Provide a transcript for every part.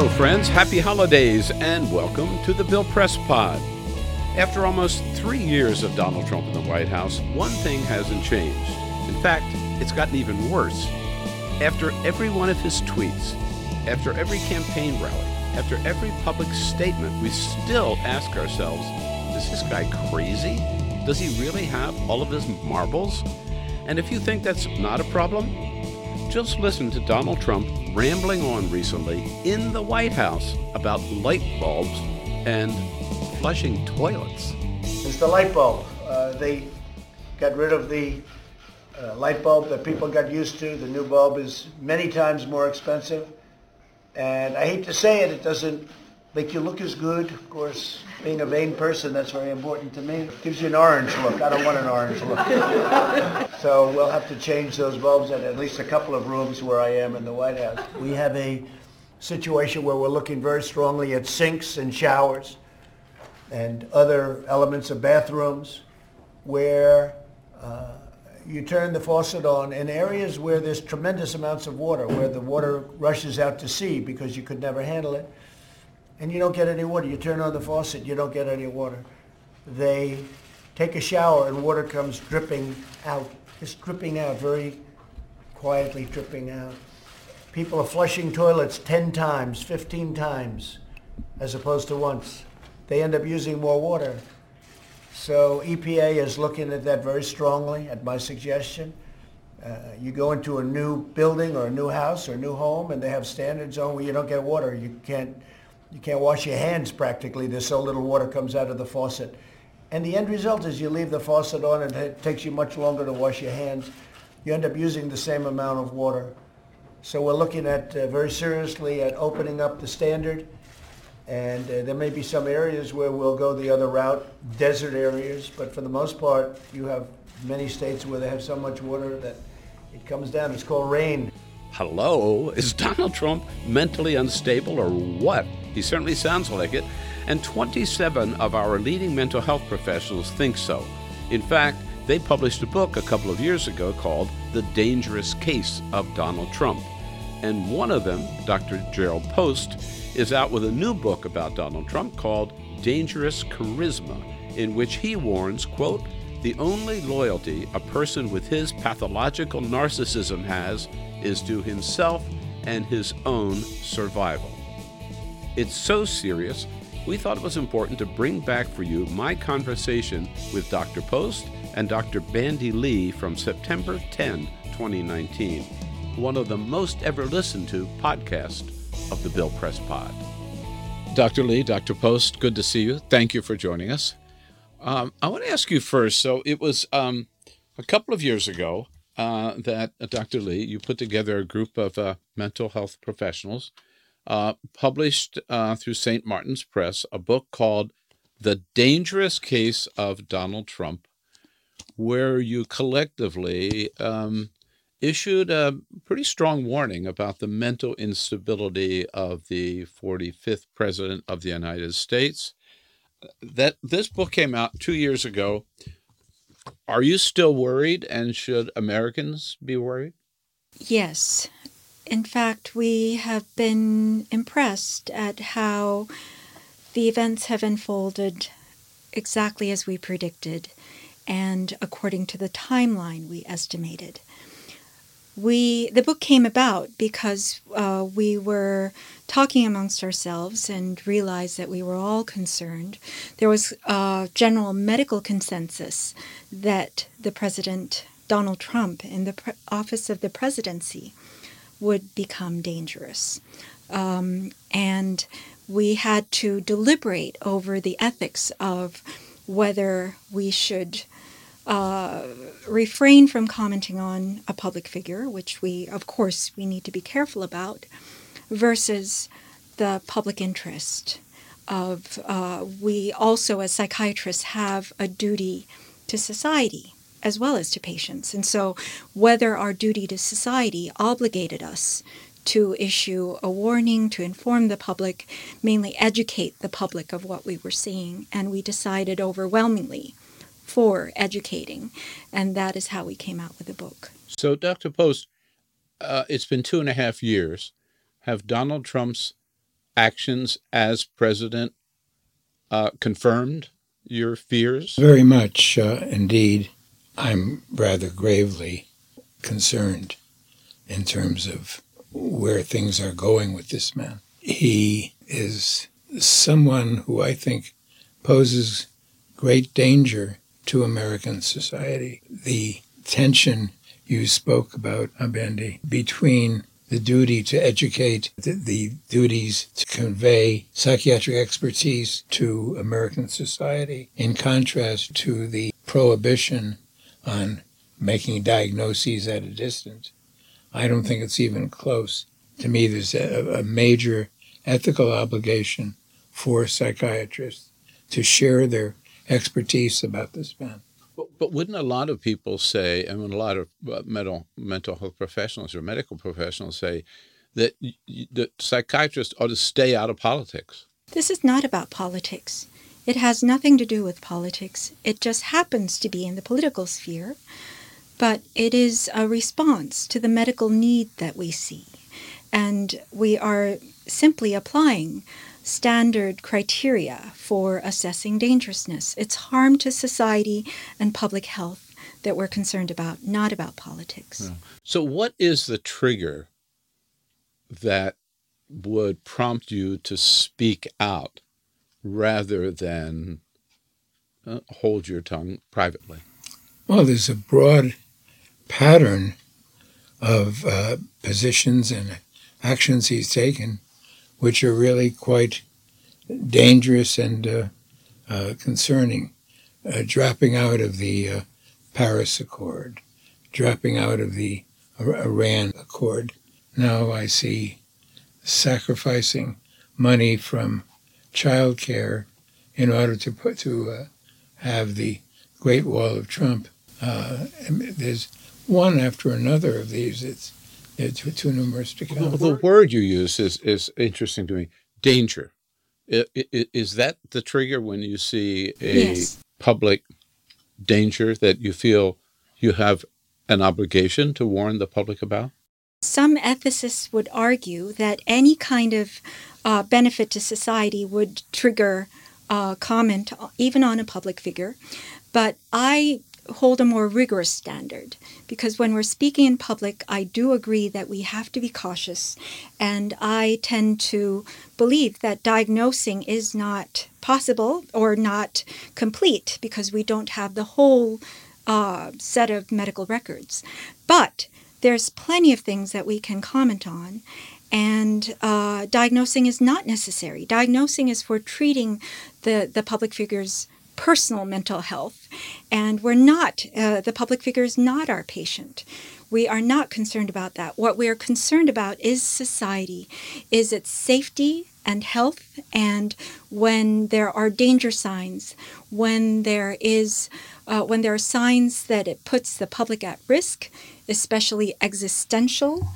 Hello, friends. Happy holidays and welcome to the Bill Press Pod. After almost three years of Donald Trump in the White House, one thing hasn't changed. In fact, it's gotten even worse. After every one of his tweets, after every campaign rally, after every public statement, we still ask ourselves is this guy crazy? Does he really have all of his marbles? And if you think that's not a problem, just listen to Donald Trump rambling on recently in the White House about light bulbs and flushing toilets. It's the light bulb. Uh, they got rid of the uh, light bulb that people got used to. The new bulb is many times more expensive. And I hate to say it, it doesn't make you look as good. Of course, being a vain person, that's very important to me. It gives you an orange look. I don't want an orange look. so we'll have to change those bulbs at at least a couple of rooms where I am in the White House. We have a situation where we're looking very strongly at sinks and showers and other elements of bathrooms where uh, you turn the faucet on in areas where there's tremendous amounts of water, where the water rushes out to sea because you could never handle it and you don't get any water. You turn on the faucet, you don't get any water. They take a shower and water comes dripping out, just dripping out, very quietly dripping out. People are flushing toilets 10 times, 15 times, as opposed to once. They end up using more water. So EPA is looking at that very strongly at my suggestion. Uh, you go into a new building or a new house or a new home and they have standards on where you don't get water. You can't you can't wash your hands practically. There's so little water comes out of the faucet. And the end result is you leave the faucet on and it takes you much longer to wash your hands. You end up using the same amount of water. So we're looking at uh, very seriously at opening up the standard. And uh, there may be some areas where we'll go the other route, desert areas, but for the most part, you have many states where they have so much water that it comes down. It's called rain. Hello? Is Donald Trump mentally unstable or what? He certainly sounds like it. And 27 of our leading mental health professionals think so. In fact, they published a book a couple of years ago called The Dangerous Case of Donald Trump. And one of them, Dr. Jerrold Post, is out with a new book about Donald Trump called Dangerous Charisma, in which he warns, quote, the only loyalty a person with his pathological narcissism has is to himself and his own survival. It's so serious, we thought it was important to bring back for you my conversation with Dr. Post and Dr. Bandy Lee from September 10, 2019, one of the most ever listened to podcasts of the Bill Press Pod. Dr. Lee, Dr. Post, good to see you. Thank you for joining us. Um, I want to ask you first. So it was um, a couple of years ago uh, that uh, Dr. Lee, you put together a group of uh, mental health professionals, uh, published uh, through St. Martin's Press a book called "The Dangerous Case of Donald Trump," where you collectively um, issued a pretty strong warning about the mental instability of the 45th president of the United States that this book came out two years ago. Are you still worried, and should Americans be worried? Yes. In fact, we have been impressed at how the events have unfolded exactly as we predicted and according to the timeline we estimated we the book came about because uh, we were talking amongst ourselves and realized that we were all concerned. There was a general medical consensus that the president Donald Trump in the pre- office of the presidency would become dangerous, um, and we had to deliberate over the ethics of whether we should uh, refrain from commenting on a public figure, which we, of course, we need to be careful about, versus the public interest of uh, we also as psychiatrists have a duty to society as well as to patients. And so, whether our duty to society obligated us to issue a warning, to inform the public, mainly educate the public of what we were seeing, and we decided overwhelmingly for educating, and that is how we came out with the book. So, Dr. Post, uh, it's been two and a half years. Have Donald Trump's actions as president uh, confirmed your fears? Very much uh, indeed. I'm rather gravely concerned in terms of where things are going with this man. He is someone who I think poses great danger to American society. The tension you spoke about, Abendi, between the duty to educate, the, the, duties to convey psychiatric expertise to American society, in contrast to the prohibition on making diagnoses at a distance. I don't think it's even close. To me, there's a, a major ethical obligation for psychiatrists to share their expertise about this man. But, but wouldn't a lot of people say, I mean, a lot of uh, mental mental health professionals or medical professionals say that that psychiatrists ought to stay out of politics? This is not about politics. It has nothing to do with politics. It just happens to be in the political sphere, but it is a response to the medical need that we see. And we are simply applying standard criteria for assessing dangerousness. It's harm to society and public health that we're concerned about, not about politics. Yeah. So, what is the trigger that would prompt you to speak out rather than uh, hold your tongue privately? Well, there's a broad pattern of uh, positions and actions he's taken which are really quite dangerous and uh, uh, concerning. Uh, dropping out of the uh, Paris Accord, dropping out of the Iran Accord. Now I see sacrificing money from child care in order to put to uh, have the Great Wall of Trump. Uh, there's one after another of these. It's too, too numerous to count. Well, the word you use is, is interesting to me danger. Is that the trigger when you see a yes. public danger that you feel you have an obligation to warn the public about? Some ethicists would argue that any kind of uh, benefit to society would trigger uh, comment, even on a public figure. But I hold a more rigorous standard because when we're speaking in public, I do agree that we have to be cautious. And I tend to believe that diagnosing is not possible or not complete because we don't have the whole uh, set of medical records. But there's plenty of things that we can comment on. And uh, diagnosing is not necessary. Diagnosing is for treating the, the public figure's personal mental health. And we're not, uh, the public figure is not our patient. We are not concerned about that. What we are concerned about is society, is its safety and health. And when there are danger signs, when there is, uh, when there are signs that it puts the public at risk, especially existential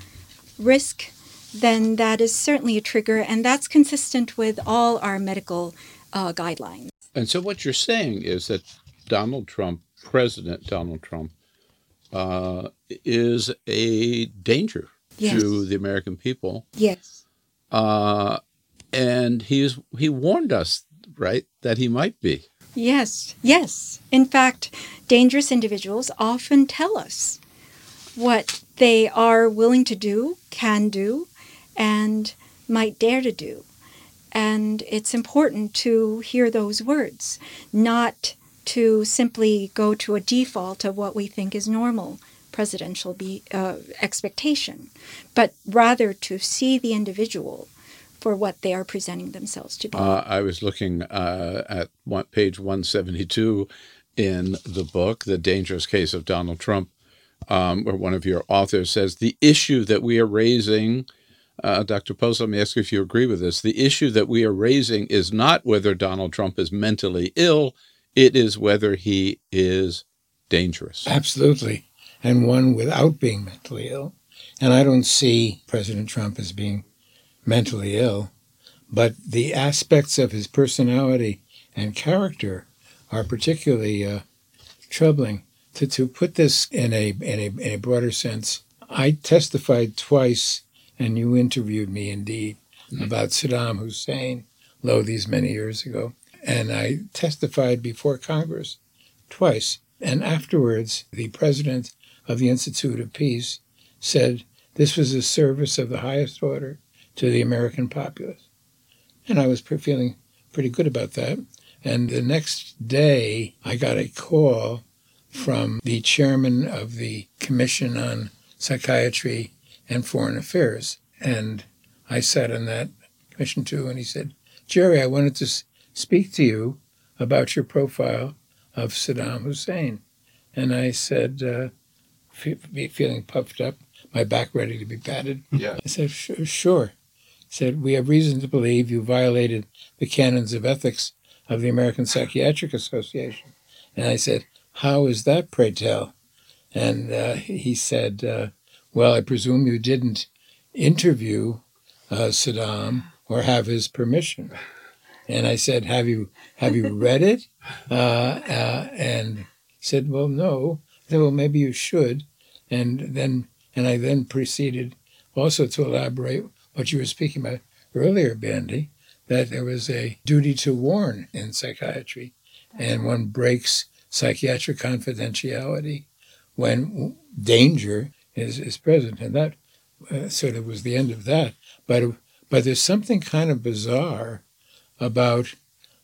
risk, then that is certainly a trigger, and that's consistent with all our medical uh, guidelines. And so what you're saying is that Donald Trump, President Donald Trump, uh, is a danger yes. to the American people. Yes. Uh, and he's he warned us, right, that he might be. Yes, yes. In fact, dangerous individuals often tell us what they are willing to do, can do, and might dare to do. And it's important to hear those words, not to simply go to a default of what we think is normal presidential be, uh, expectation, but rather to see the individual for what they are presenting themselves to be. Uh, I was looking uh, at one, page 172, in the book, The Dangerous Case of Donald Trump, um, where one of your authors says the issue that we are raising, uh, Dr. Post, let me ask you if you agree with this. The issue that we are raising is not whether Donald Trump is mentally ill, it is whether he is dangerous. Absolutely. And one without being mentally ill. And I don't see President Trump as being mentally ill, but the aspects of his personality and character are particularly uh, troubling. To, to put this in a, in, a, in a broader sense, I testified twice, and you interviewed me indeed, about Saddam Hussein, lo, these many years ago. And I testified before Congress twice. And afterwards, the president of the Institute of Peace said this was a service of the highest order to the American populace. And I was feeling pretty good about that. And the next day, I got a call from the chairman of the Commission on Psychiatry and Foreign Affairs. And I sat on that commission too, and he said, Jerry, I wanted to speak to you about your profile of Saddam Hussein. And I said, uh, feeling puffed up, my back ready to be patted. Yeah. I said, sure. He said, we have reason to believe you violated the canons of ethics of the American Psychiatric Association. And I said, how is that, pray tell? And uh, he said, uh, well, I presume you didn't interview uh, Saddam or have his permission. And I said, have you have you read it? Uh, uh, and said, well, no. I said, well, maybe you should. And then and I then proceeded also to elaborate what you were speaking about earlier, Bandy, that there was a duty to warn in psychiatry, and one breaks psychiatric confidentiality when danger is, is present. And that uh, sort of was the end of that. But, but there's something kind of bizarre about,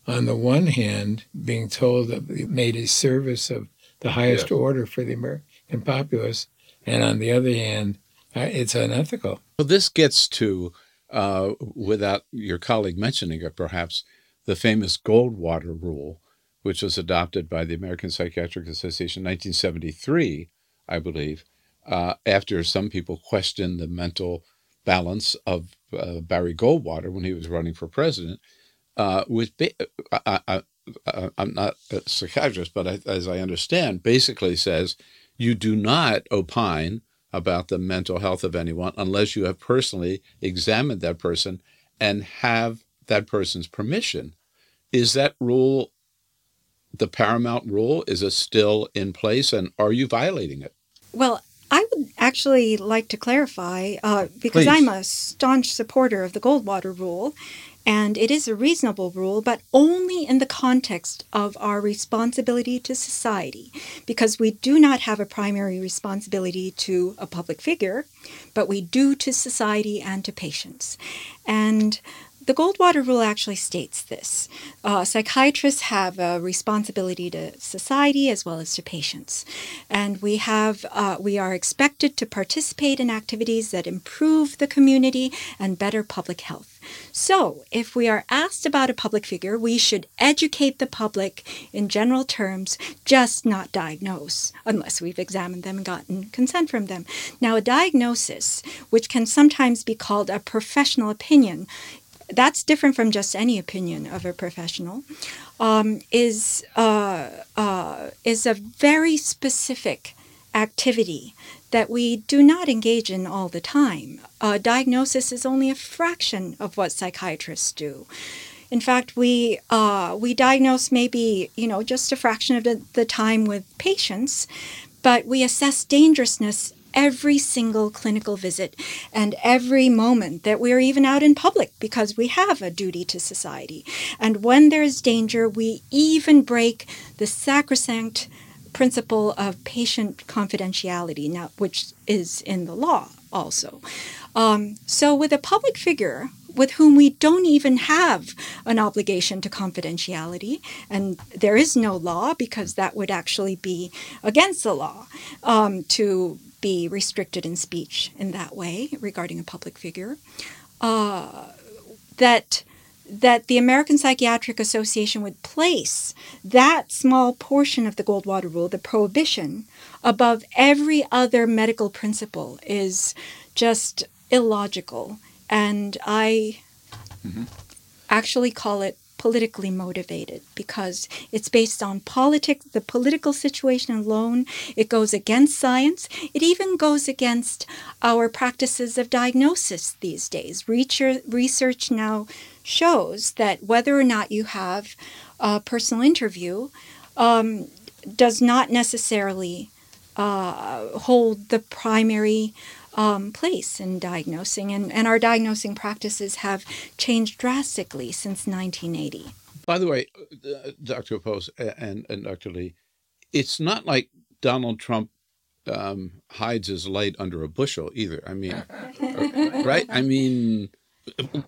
on the one hand, being told that we made a service of the highest order for the American populace, and on the other hand, uh, it's unethical. Well, this gets to, uh, without your colleague mentioning it, perhaps, the famous Goldwater rule, which was adopted by the American Psychiatric Association in 1973, I believe, uh, after some people questioned the mental balance of uh, Barry Goldwater when he was running for president. Uh, with I, I, I'm not a psychiatrist, but I, as I understand, basically says you do not opine about the mental health of anyone unless you have personally examined that person and have that person's permission. Is that rule the paramount rule? Is it still in place and are you violating it? Well, I would actually like to clarify uh, because Please. I'm a staunch supporter of the Goldwater rule. And it is a reasonable rule, but only in the context of our responsibility to society, because we do not have a primary responsibility to a public figure, but we do to society and to patients. And the Goldwater Rule actually states this. Uh, psychiatrists have a responsibility to society as well as to patients, and we have uh, we are expected to participate in activities that improve the community and better public health. So, if we are asked about a public figure, we should educate the public in general terms, just not diagnose, unless we've examined them and gotten consent from them. Now, a diagnosis, which can sometimes be called a professional opinion, that's different from just any opinion of a professional, um, is, uh, uh, is a very specific activity that we do not engage in all the time. Uh, diagnosis is only a fraction of what psychiatrists do. In fact, we uh, we diagnose maybe you know just a fraction of the, the time with patients, but we assess dangerousness every single clinical visit and every moment that we're even out in public because we have a duty to society. And when there's danger, we even break the sacrosanct principle of patient confidentiality, now, which is in the law also. Um, so, with a public figure with whom we don't even have an obligation to confidentiality, and there is no law because that would actually be against the law um, to be restricted in speech in that way regarding a public figure. Uh, that that the American Psychiatric Association would place that small portion of the Goldwater Rule, the prohibition, above every other medical principle is just illogical. And I mm-hmm. actually call it politically motivated because it's based on politics, the political situation alone. It goes against science. It even goes against our practices of diagnosis these days. Research now shows that whether or not you have a personal interview um, does not necessarily uh, hold the primary um, place in diagnosing, and, and our diagnosing practices have changed drastically since 1980. By the way, uh, Dr. Post and, and Dr. Lee, it's not like Donald Trump um, hides his light under a bushel either. I mean, right? I mean,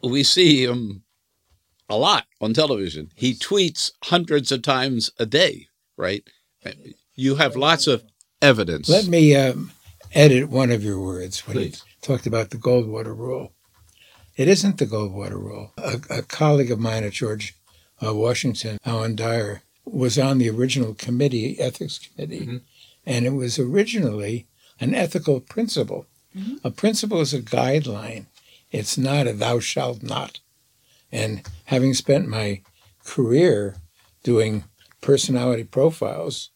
we see him a lot on television. He tweets hundreds of times a day, right? You have lots of evidence. Let me um, edit one of your words when Please. you talked about the Goldwater Rule. It isn't the Goldwater Rule. A, a colleague of mine at George uh, Washington, Alan Dyer, was on the original committee, ethics committee, mm-hmm. and it was originally an ethical principle. Mm-hmm. A principle is a guideline. It's not a thou shalt not. And having spent my career doing personality profiles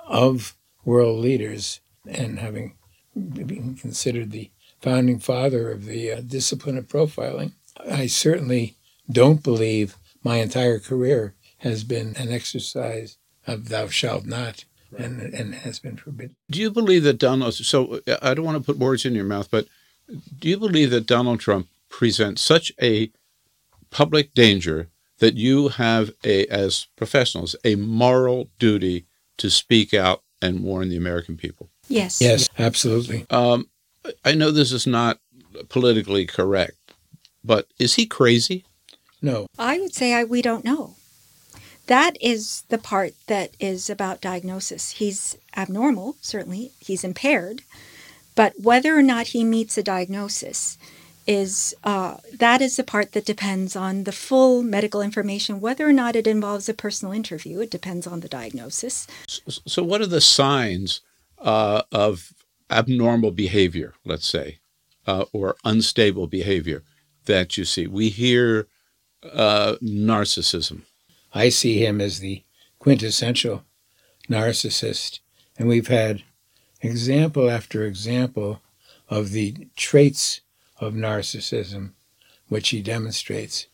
of world leaders and having being considered the founding father of the uh, discipline of profiling. I certainly don't believe my entire career has been an exercise of thou shalt not right. and, and has been forbidden. Do you believe that Donald, so I don't want to put words in your mouth, but do you believe that Donald Trump presents such a public danger that you have a, as professionals, a moral duty to speak out and warn the American people? Yes. Yes, absolutely. Um, I know this is not politically correct, but is he crazy? No. I would say I, we don't know. That is the part that is about diagnosis. He's abnormal, certainly, he's impaired, but whether or not he meets a diagnosis is uh, that is the part that depends on the full medical information. Whether or not it involves a personal interview, it depends on the diagnosis. So, so what are the signs uh, of abnormal behavior, let's say, uh, or unstable behavior that you see. We hear uh, narcissism. I see him as the quintessential narcissist, and we've had example after example of the traits of narcissism which he demonstrates.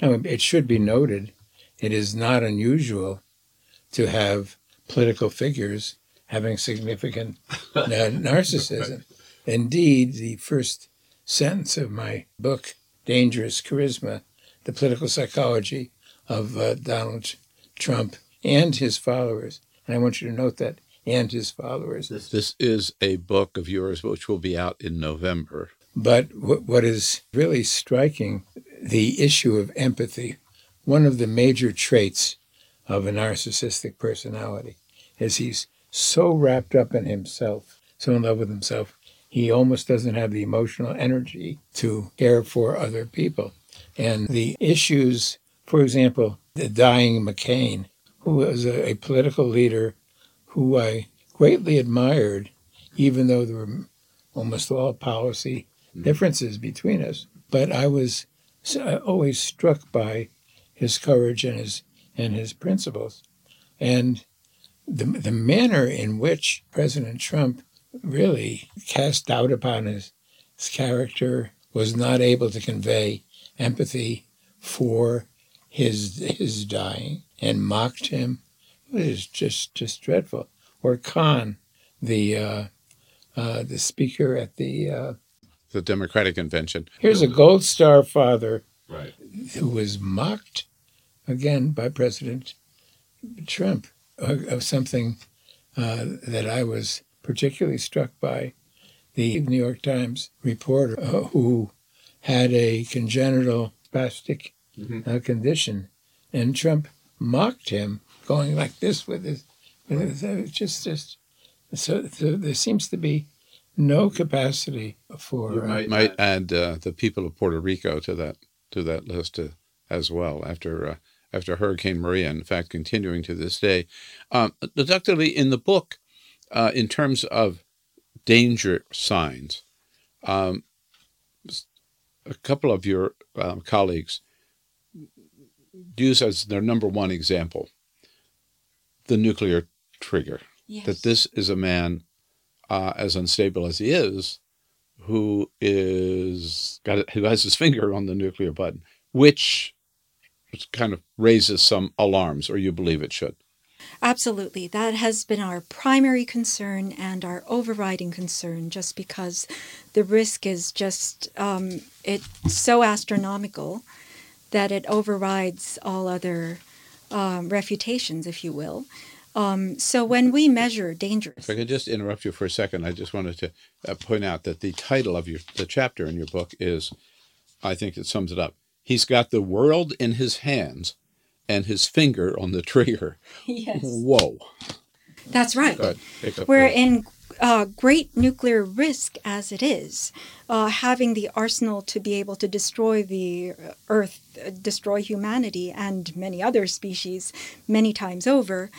Now, it should be noted it is not unusual to have political figures having significant narcissism. Indeed, the first sentence of my book, Dangerous Charisma The Political Psychology of uh, Donald Trump and His Followers, and I want you to note that, and his followers. This, this is a book of yours which will be out in November. But w- what is really striking, the issue of empathy, one of the major traits of a narcissistic personality is he's so wrapped up in himself, so in love with himself, he almost doesn't have the emotional energy to care for other people. And the issues, for example, the dying McCain, who was a, a political leader who I greatly admired, even though there were almost all policy hmm. differences between us. But I was always struck by his courage and his and his principles. And the, the manner in which President Trump really cast doubt upon his, his character, was not able to convey empathy for his his dying, and mocked him. It was just just dreadful. Or Khan, the uh, uh, the speaker at the uh, the Democratic convention. Here's a Gold Star father right. who was mocked again by President Trump of something uh, that I was particularly struck by. The New York Times reporter uh, who had a congenital spastic mm-hmm. uh, condition, and Trump mocked him, going like this with his, with his uh, just just. So, so, there seems to be no capacity for. You might, might add uh, the people of Puerto Rico to that to that list. as well after uh, after Hurricane Maria. In fact, continuing to this day. Um, Dr. Lee, in the book, uh, in terms of danger signs, um, a couple of your um, colleagues use as their number one example the nuclear trigger. Yes. That this is a man, uh, as unstable as he is, who is got who has his finger on the nuclear button, which kind of raises some alarms, or you believe it should. Absolutely. That has been our primary concern and our overriding concern, just because the risk is just um, it's so astronomical that it overrides all other um, refutations, if you will. Um, so when we measure dangerous, If I could just interrupt you for a second, I just wanted to uh, point out that the title of your the chapter in your book is, I think it sums it up. He's got the world in his hands, and his finger on the trigger. yes, Whoa! that's right. We're there. in uh, great nuclear risk as it is. Uh, having the arsenal to be able to destroy the Earth, uh, destroy humanity, and many other species many times over.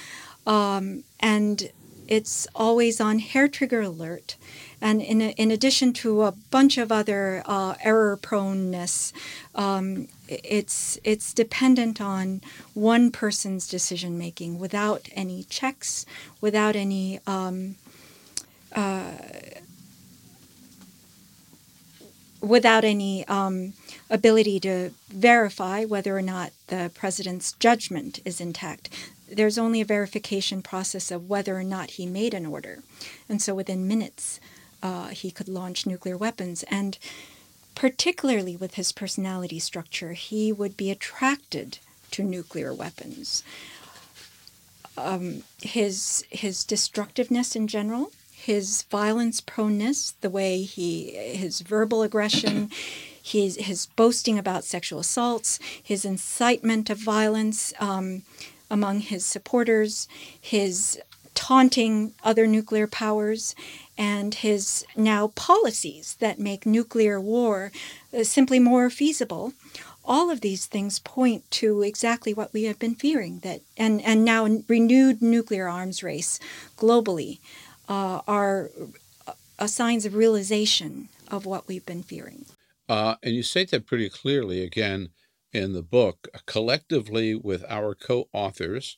Um, and it's always on hair trigger alert. And in, in addition to a bunch of other uh, error proneness, um, it's it's dependent on one person's decision making without any checks, without any um, without any um, ability to verify whether or not the president's judgment is intact. There's only a verification process of whether or not he made an order. And so within minutes, uh, he could launch nuclear weapons. And particularly with his personality structure, he would be attracted to nuclear weapons. Um, his his destructiveness in general, his violence proneness, the way he his verbal aggression, his his boasting about sexual assaults, his incitement of violence um, among his supporters, his taunting other nuclear powers, and his now policies that make nuclear war uh, simply more feasible. All of these things point to exactly what we have been fearing that, and, and now renewed nuclear arms race globally uh, are uh, signs of realization of what we've been fearing. Uh, and you state that pretty clearly again in the book. Collectively, with our co authors,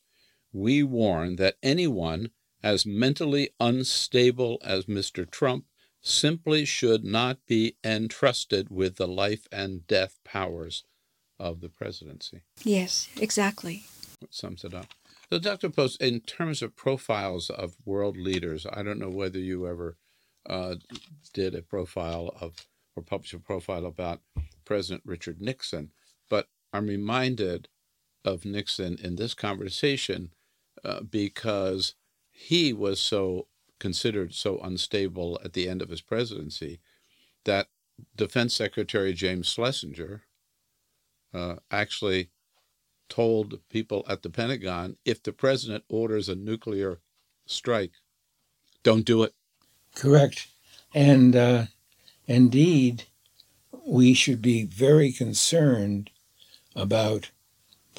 we warn that anyone as mentally unstable as Mr. Trump simply should not be entrusted with the life and death powers of the presidency. Yes, exactly. That sums it up. So, Dr. Post, in terms of profiles of world leaders, I don't know whether you ever uh, did a profile of or published a profile about President Richard Nixon, but I'm reminded of Nixon in this conversation uh, because he was so considered so unstable at the end of his presidency that Defense Secretary James Schlesinger uh, actually told people at the Pentagon if the president orders a nuclear strike, don't do it. Correct. And uh, indeed, we should be very concerned about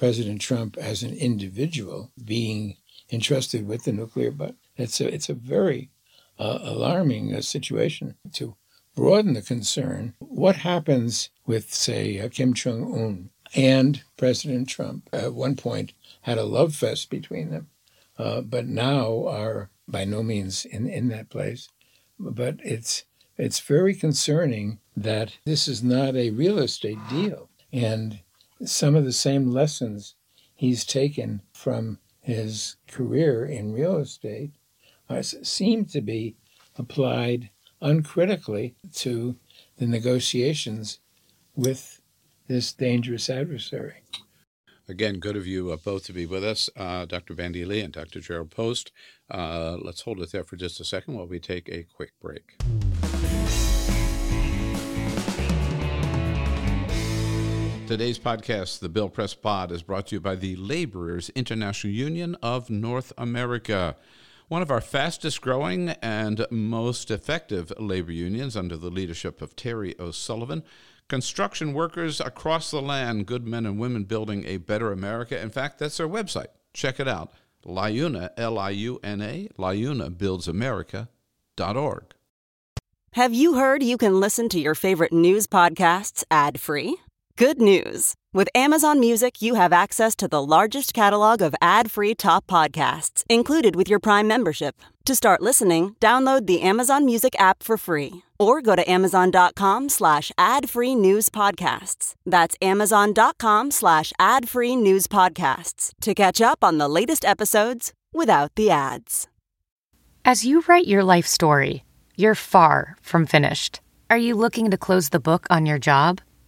President Trump as an individual being entrusted with the nuclear button. It's a, it's a very uh, alarming uh, situation. To broaden the concern, what happens with, say, uh, Kim Jong un and President Trump? At one point, had a love fest between them, uh, but now are by no means in, in that place. But it's it's very concerning that this is not a real estate deal, and some of the same lessons he's taken from his career in real estate seem to be applied uncritically to the negotiations with this dangerous adversary. Again, good of you uh, both to be with us, uh, Dr. Bandy Lee and Dr. Jerrold Post. Uh, let's hold it there for just a second while we take a quick break. Today's podcast, the Bill Press Pod, is brought to you by the Laborers International Union of North America. One of our fastest growing and most effective labor unions under the leadership of Terry O'Sullivan. Construction workers across the land, good men and women building a better America. In fact, that's their website. Check it out. LIUNA, L I U N A, LIUNAbuildsamerica.org. Have you heard you can listen to your favorite news podcasts ad free? Good news! With Amazon Music, you have access to the largest catalog of ad free top podcasts included with your Prime membership. To start listening, download the Amazon Music app for free or go to amazon.com slash ad free news podcasts. That's amazon.com slash ad free news podcasts to catch up on the latest episodes without the ads. As you write your life story, you're far from finished. Are you looking to close the book on your job?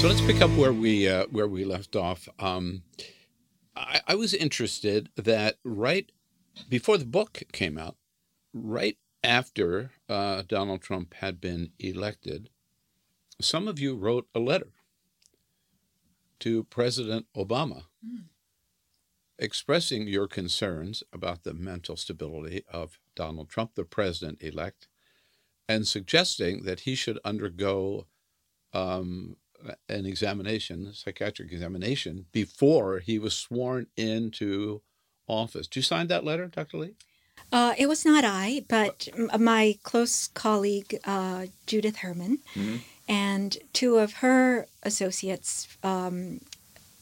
So let's pick up where we uh, where we left off. Um, I, I was interested that right before the book came out, right after uh, Donald Trump had been elected, some of you wrote a letter to President Obama expressing your concerns about the mental stability of Donald Trump, the president elect, and suggesting that he should undergo um, an examination, a psychiatric examination, before he was sworn into office. Did you sign that letter, Dr. Lee? Uh, it was not I, but m- my close colleague, uh, Judith Herman, and two of her associates, um,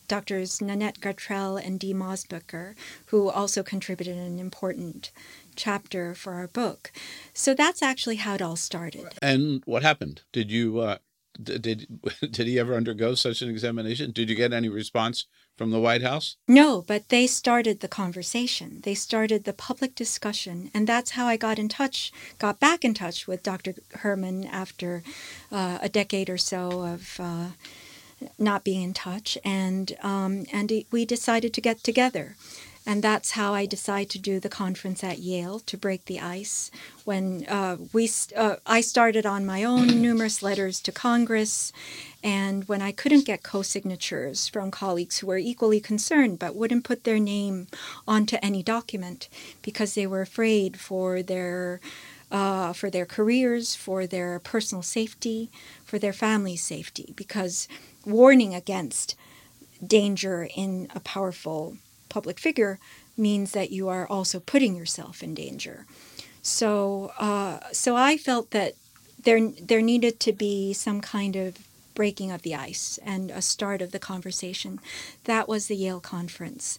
Doctors Nanette Gartrell and Dee Mosbacher, who also contributed an important chapter for our book. So that's actually how it all started. And what happened? Did you uh, did did he ever undergo such an examination? Did you get any response from the White House? No, but they started the conversation. They started the public discussion, and that's how I got in touch, got back in touch with Dr. Herman after uh, a decade or so of uh, not being in touch, and um, and we decided to get together. And that's how I decided to do the conference at Yale to break the ice. When uh, we, st- uh, I started on my own numerous letters to Congress, and when I couldn't get co-signatures from colleagues who were equally concerned but wouldn't put their name onto any document because they were afraid for their uh, for their careers, for their personal safety, for their family's safety, because warning against danger in a powerful public figure means that you are also putting yourself in danger. So, uh, so I felt that there there needed to be some kind of breaking of the ice and a start of the conversation. That was the Yale conference,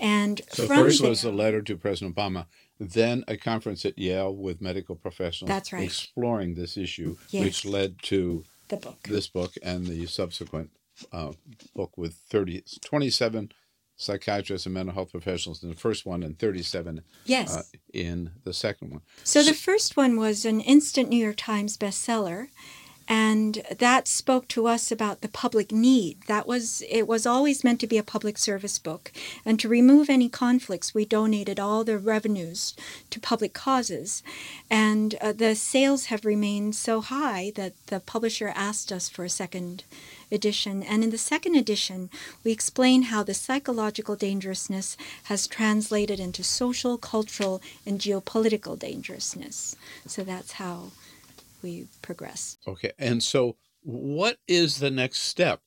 and So first there, was a letter to President Obama, then a conference at Yale with medical professionals. That's right. Exploring this issue, Yes. which led to the book. this book and the subsequent uh, book with 30, 27 psychiatrists and mental health professionals in the first one and 37 Yes. uh, in the second one. So the first one was an instant New York Times bestseller, and that spoke to us about the public need. That was it was always meant to be a public service book, and to remove any conflicts, we donated all the revenues to public causes, and uh, the sales have remained so high that the publisher asked us for a second edition. And in the second edition, we explain how the psychological dangerousness has translated into social, cultural, and geopolitical dangerousness. So that's how we progress. Okay. And so, what is the next step?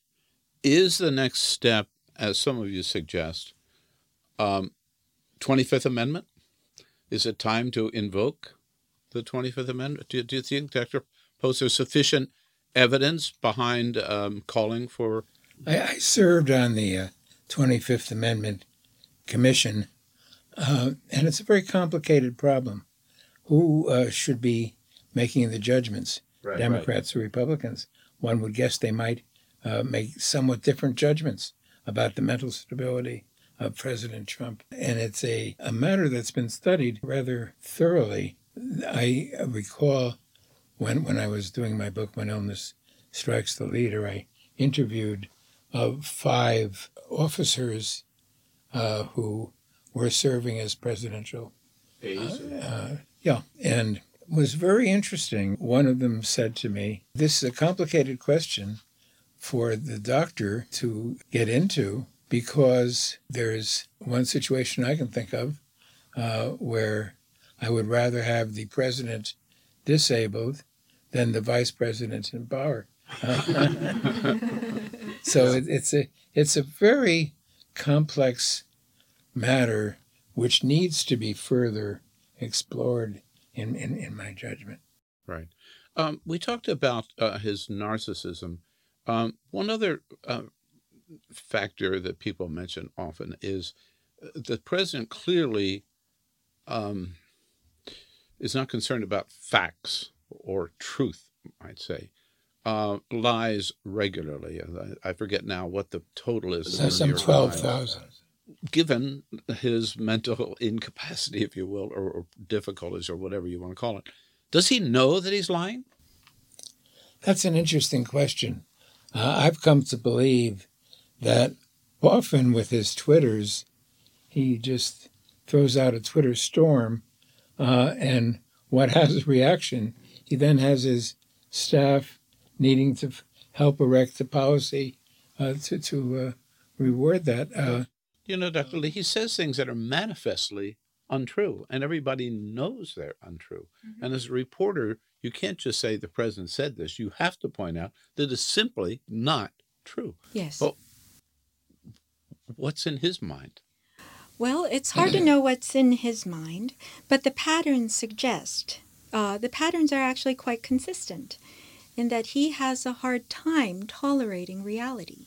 Is the next step, as some of you suggest, um, 25th Amendment? Is it time to invoke the 25th Amendment? Do, do you think, Dr. Post, there's sufficient evidence behind um, calling for? I, I served on the uh, 25th Amendment Commission, uh, and it's a very complicated problem. Who uh, should be making the judgments, Right, Democrats or Republicans? One would guess they might uh, make somewhat different judgments about the mental stability of President Trump. And it's a, a matter that's been studied rather thoroughly. I recall when, when I was doing my book, When Illness Strikes the Leader, I interviewed uh, five officers uh, who were serving as presidential. Uh, yeah, and was very interesting. One of them said to me, This is a complicated question for the doctor to get into because there's one situation I can think of uh, where I would rather have the president disabled than the vice president in power. so it, it's a it's a very complex matter which needs to be further explored in, in, in my judgment. Right. Um, we talked about uh, his narcissism. Um, one other uh, factor that people mention often is uh, the president clearly um, is not concerned about facts or truth, I'd say. Uh, lies regularly. I forget now what the total is. some 12,000 given his mental incapacity, if you will, or, or, difficulties, or whatever you want to call it, does he know that he's lying? That's an interesting question. Uh, I've come to believe that often with his Twitters, he just throws out a Twitter storm, uh, and what has a reaction, he then has his staff needing to help erect the policy uh, to, to uh, reward that. Uh, you know, Dr. Lee, he says things that are manifestly untrue, and everybody knows they're untrue. Mm-hmm. And as a reporter, you can't just say the president said this. You have to point out that it's simply not true. Yes. Well, what's in his mind? Well, it's hard to know what's in his mind, but the patterns suggest uh, the patterns are actually quite consistent in that he has a hard time tolerating reality.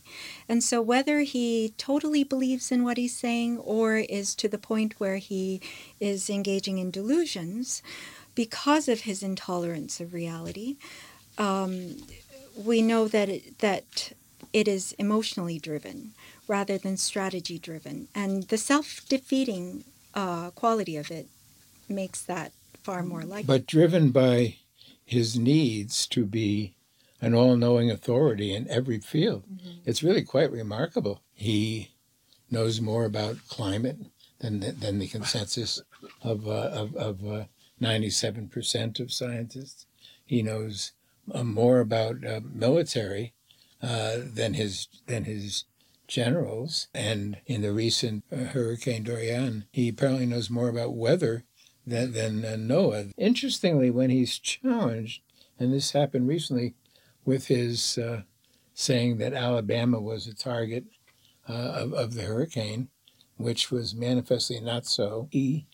And so, whether he totally believes in what he's saying or is to the point where he is engaging in delusions because of his intolerance of reality, um, we know that it, that it is emotionally driven rather than strategy driven. And the self defeating uh, quality of it makes that far more likely. But driven by his needs to be an all knowing authority in every field. Mm-hmm. It's really quite remarkable. He knows more about climate than, than the consensus of, uh, of, of uh, 97% of scientists. He knows uh, more about uh, military uh, than his than his generals. And in the recent uh, Hurricane Dorian, he apparently knows more about weather than, than uh, NOAA. Interestingly, when he's challenged, and this happened recently with his uh, saying that Alabama was a target uh, of, of the hurricane, which was manifestly not so, he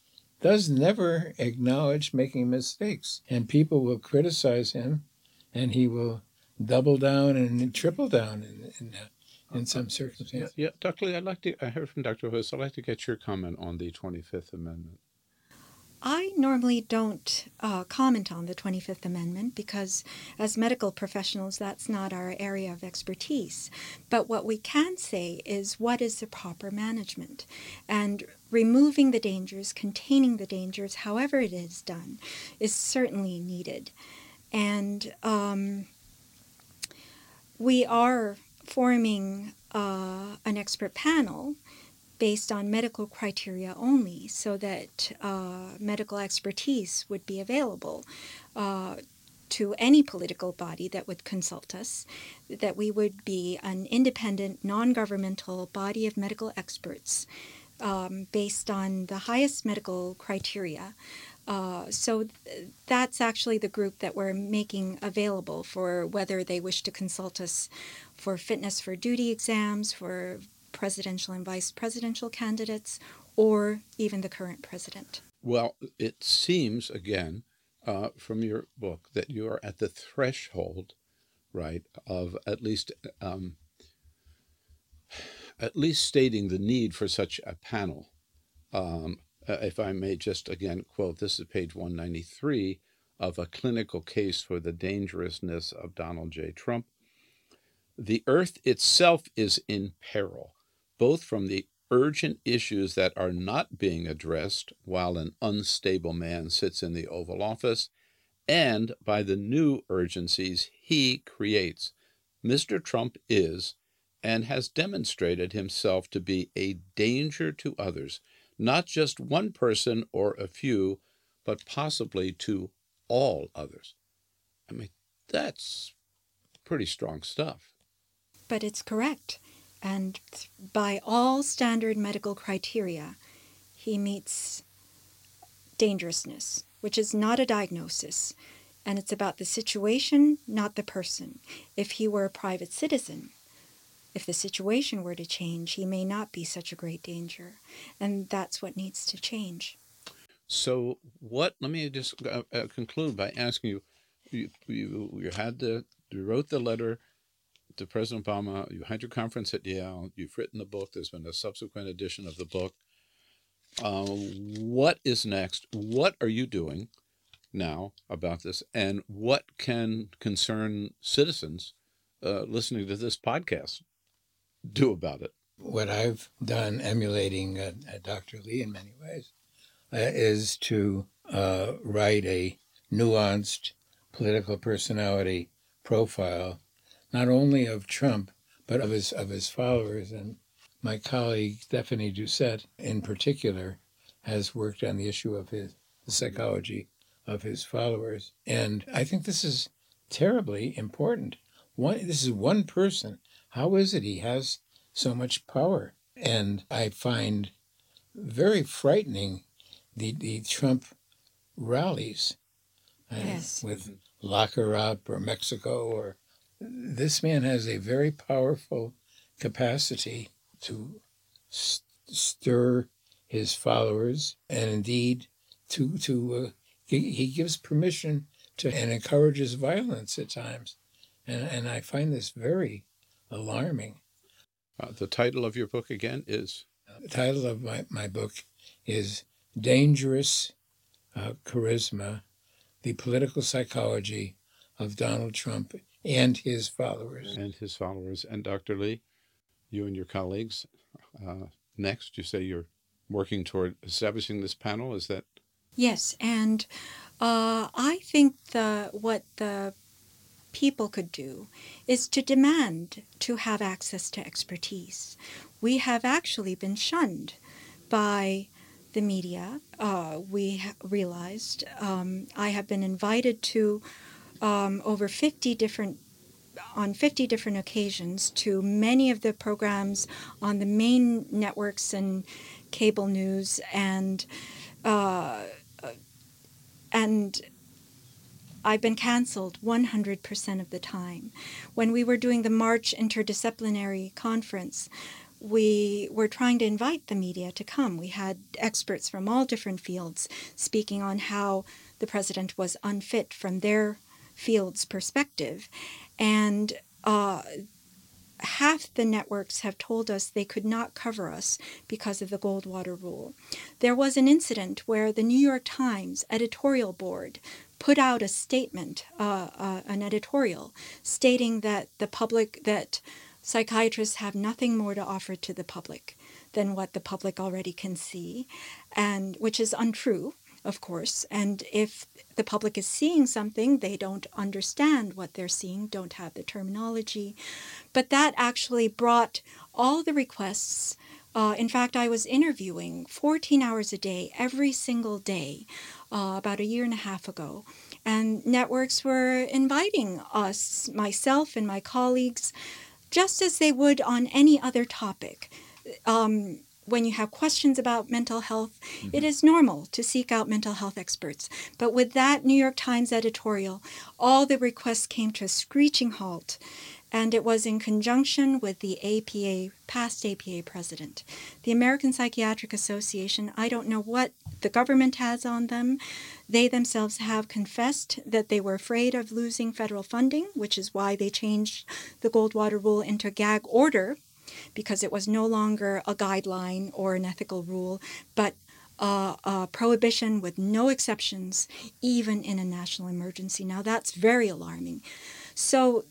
does never acknowledge making mistakes. And people will criticize him, and he will double down and triple down in, in, uh, in some circumstances. Yeah, Dr. Lee, I'd like to, I heard from Dr. Huss, I'd like to get your comment on the 25th Amendment. I normally don't uh, comment on the 25th Amendment because, as medical professionals, that's not our area of expertise. But what we can say is what is the proper management? And removing the dangers, containing the dangers, however it is done, is certainly needed. And um, we are forming uh, an expert panel based on medical criteria only so that uh, medical expertise would be available uh, to any political body that would consult us, that we would be an independent, non governmental body of medical experts um, based on the highest medical criteria. Uh, so th- that's actually the group that we're making available for whether they wish to consult us for fitness for duty exams, for presidential and vice presidential candidates, or even the current president? Well, it seems, again, uh, from your book, that you are at the threshold, right, of at least. Um, at least stating the need for such a panel. Um, uh, if I may just again quote, this is page 193 of a clinical case for the dangerousness of Donald J. Trump. The earth itself is in peril both from the urgent issues that are not being addressed while an unstable man sits in the Oval Office, and by the new urgencies he creates. Mr. Trump is and has demonstrated himself to be a danger to others, not just one person or a few, but possibly to all others. I mean, that's pretty strong stuff. But it's correct. And by all standard medical criteria, he meets dangerousness, which is not a diagnosis. And it's about the situation, not the person. If he were a private citizen, if the situation were to change, he may not be such a great danger. And that's what needs to change. So, what? Let me just uh, uh, conclude by asking you: you, you, you had the, you wrote the letter to President Obama. You had your conference at Yale. You've written the book. There's been a subsequent edition of the book. Uh, what is next? What are you doing now about this? And what can concern citizens uh, listening to this podcast do about it? What I've done, emulating uh, Dr. Lee in many ways, uh, is to uh, write a nuanced political personality profile, not only of Trump, but of his, of his followers. And my colleague, Stephanie Doucette, in particular, has worked on the issue of his the psychology of his followers. And I think this is terribly important. One, this is one person. How is it he has so much power? And I find very frightening the, the Trump rallies uh, yes. with lock her up or Mexico or this man has a very powerful capacity to st- stir his followers and indeed to to uh, he, he, gives permission to and encourages violence at times and and I find this very alarming. Uh, the title of your book again is the title of my, my book is Dangerous uh, Charisma The Political Psychology of Donald Trump and His Followers. And his followers. And Dr. Lee, you and your colleagues, uh, next, you say you're working toward establishing this panel. Is that? Yes. And uh, I think the what the people could do is to demand to have access to expertise. We have actually been shunned by the media, uh, we realized um, I have been invited to um, over 50 different on 50 different occasions to many of the programs on the main networks and cable news and uh, and I've been canceled 100% of the time. When we were doing the March Interdisciplinary Conference, we were trying to invite the media to come. We had experts from all different fields speaking on how the president was unfit from their field's perspective. And uh, half the networks have told us they could not cover us because of the Goldwater rule. There was an incident where the New York Times editorial board put out a statement, uh, uh, an editorial, stating that the public, that psychiatrists have nothing more to offer to the public than what the public already can see, and which is untrue, of course. And if the public is seeing something, they don't understand what they're seeing, don't have the terminology. But that actually brought all the requests. Uh, in fact, I was interviewing 14 hours a day, every single day, uh, about a year and a half ago. And networks were inviting us, myself and my colleagues, just as they would on any other topic. Um, when you have questions about mental health, mm-hmm. it is normal to seek out mental health experts. But with that New York Times editorial, all the requests came to a screeching halt and it was in conjunction with the APA, past APA president. The American Psychiatric Association, I don't know what the government has on them. They themselves have confessed that they were afraid of losing federal funding, which is why they changed the Goldwater rule into a gag order, because it was no longer a guideline or an ethical rule, but uh, a prohibition with no exceptions, even in a national emergency. Now, that's very alarming. So,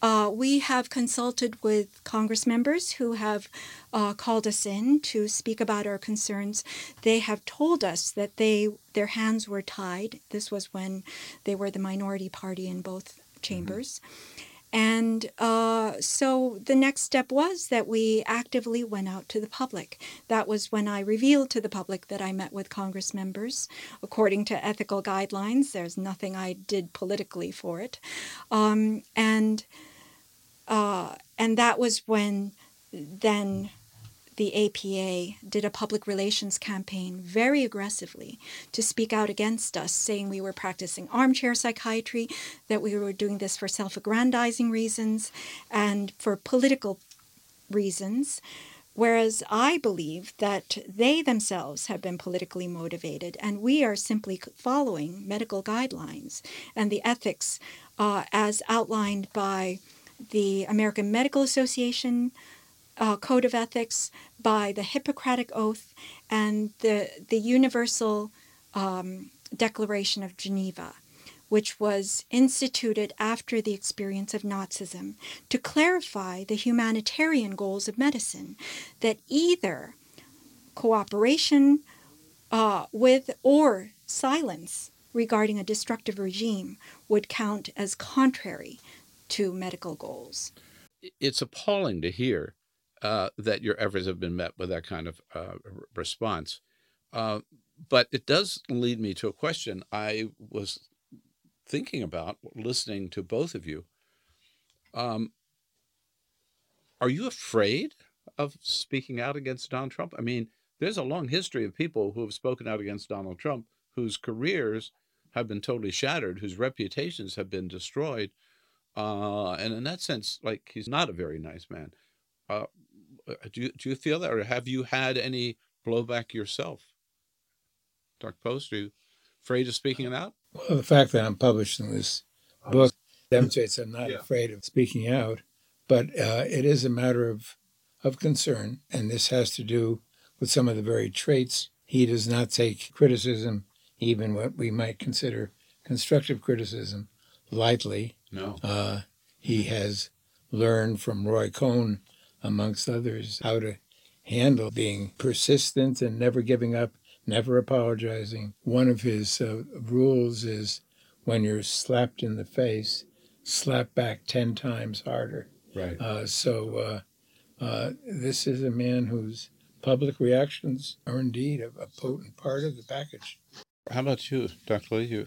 uh, we have consulted with Congress members who have uh, called us in to speak about our concerns. They have told us that they their hands were tied. This was when they were the minority party in both chambers. Mm-hmm. And uh, so the next step was that we actively went out to the public. That was when I revealed to the public that I met with Congress members. According to ethical guidelines, there's nothing I did politically for it. Um, and uh, and that was when then the APA did a public relations campaign very aggressively to speak out against us, saying we were practicing armchair psychiatry, that we were doing this for self aggrandizing reasons and for political reasons. Whereas I believe that they themselves have been politically motivated, and we are simply following medical guidelines and the ethics uh, as outlined by the American Medical Association uh, Code of Ethics, by the Hippocratic Oath, and the, the Universal um, Declaration of Geneva, which was instituted after the experience of Nazism to clarify the humanitarian goals of medicine that either cooperation uh, with or silence regarding a destructive regime would count as contrary to medical goals. It's appalling to hear uh, that your efforts have been met with that kind of uh, response. Uh, but it does lead me to a question I was thinking about listening to both of you. Um, are you afraid of speaking out against Donald Trump? I mean, there's a long history of people who have spoken out against Donald Trump whose careers have been totally shattered, whose reputations have been destroyed. Uh, and in that sense, like he's not a very nice man. Uh, do you, do you feel that, or have you had any blowback yourself? Dr. Post, are you afraid of speaking it out? Well, the fact that I'm publishing this book demonstrates I'm not yeah. afraid of speaking out, but uh, it is a matter of of concern, and this has to do with some of the very traits. He does not take criticism, even what we might consider constructive criticism, lightly. No. Uh, he has learned from Roy Cohn, amongst others, how to handle being persistent and never giving up, never apologizing. One of his uh, rules is when you're slapped in the face, slap back 10 times harder. Right. Uh, so uh, uh this is a man whose public reactions are indeed a, a potent part of the package. How about you, Dr. Lee? You...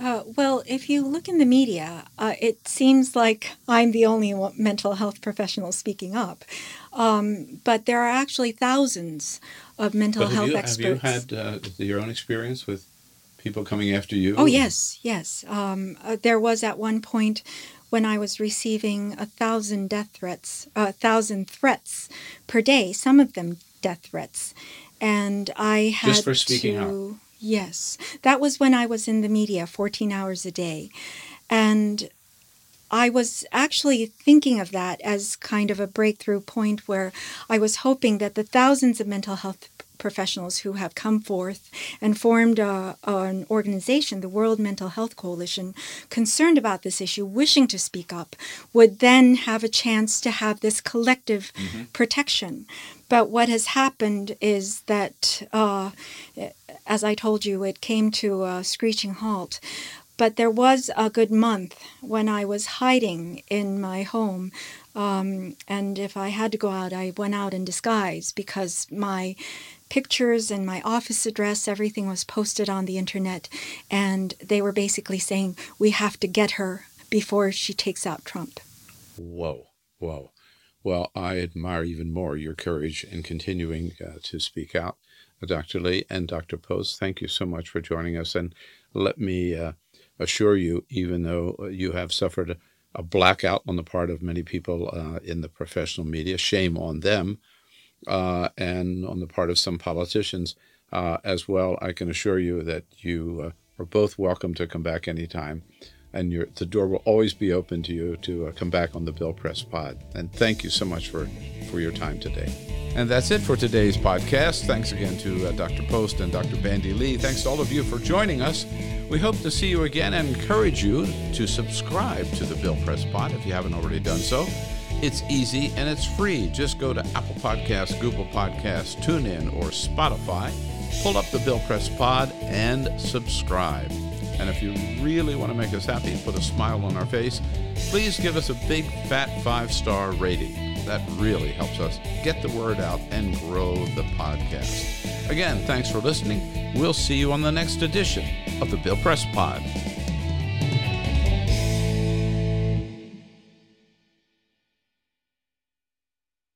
Uh, well, if you look in the media, uh, it seems like I'm the only mental health professional speaking up. Um, but there are actually thousands of mental health you, experts. Have you had uh, your own experience with people coming after you? Oh, yes, yes. Um, uh, there was at one point when I was receiving a thousand death threats, a thousand threats per day, some of them death threats. And I had Just for speaking to, out Yes, that was when I was in the media 14 hours a day. And I was actually thinking of that as kind of a breakthrough point where I was hoping that the thousands of mental health professionals who have come forth and formed a, an organization, the World Mental Health Coalition, concerned about this issue, wishing to speak up, would then have a chance to have this collective mm-hmm. protection. But what has happened is that, uh, as I told you, it came to a screeching halt. But there was a good month when I was hiding in my home. Um, and if I had to go out, I went out in disguise because my pictures and my office address, everything was posted on the internet. And they were basically saying, we have to get her before she takes out Trump. Whoa, whoa. Well, I admire even more your courage in continuing uh, to speak out, uh, Dr. Lee and Dr. Post. Thank you so much for joining us. And let me uh, assure you, even though you have suffered a, a, blackout on the part of many people uh, in the professional media, shame on them, uh, and on the part of some politicians uh, as well, I can assure you that you are both welcome to come back anytime and your, the door will always be open to you to uh, come back on the Bill Press Pod. And thank you so much for, for your time today. And that's it for today's podcast. Thanks again to uh, Dr. Post and Dr. Bandy Lee. Thanks to all of you for joining us. We hope to see you again and encourage you to subscribe to the Bill Press Pod if you haven't already done so. It's easy and it's free. Just go to Apple Podcasts, Google Podcasts, TuneIn, or Spotify. Pull up the Bill Press Pod and subscribe. And if you really want to make us happy and put a smile on our face, please give us a big fat five star rating. That really helps us get the word out and grow the podcast. Again, thanks for listening. We'll see you on the next edition of the Bill Press Pod.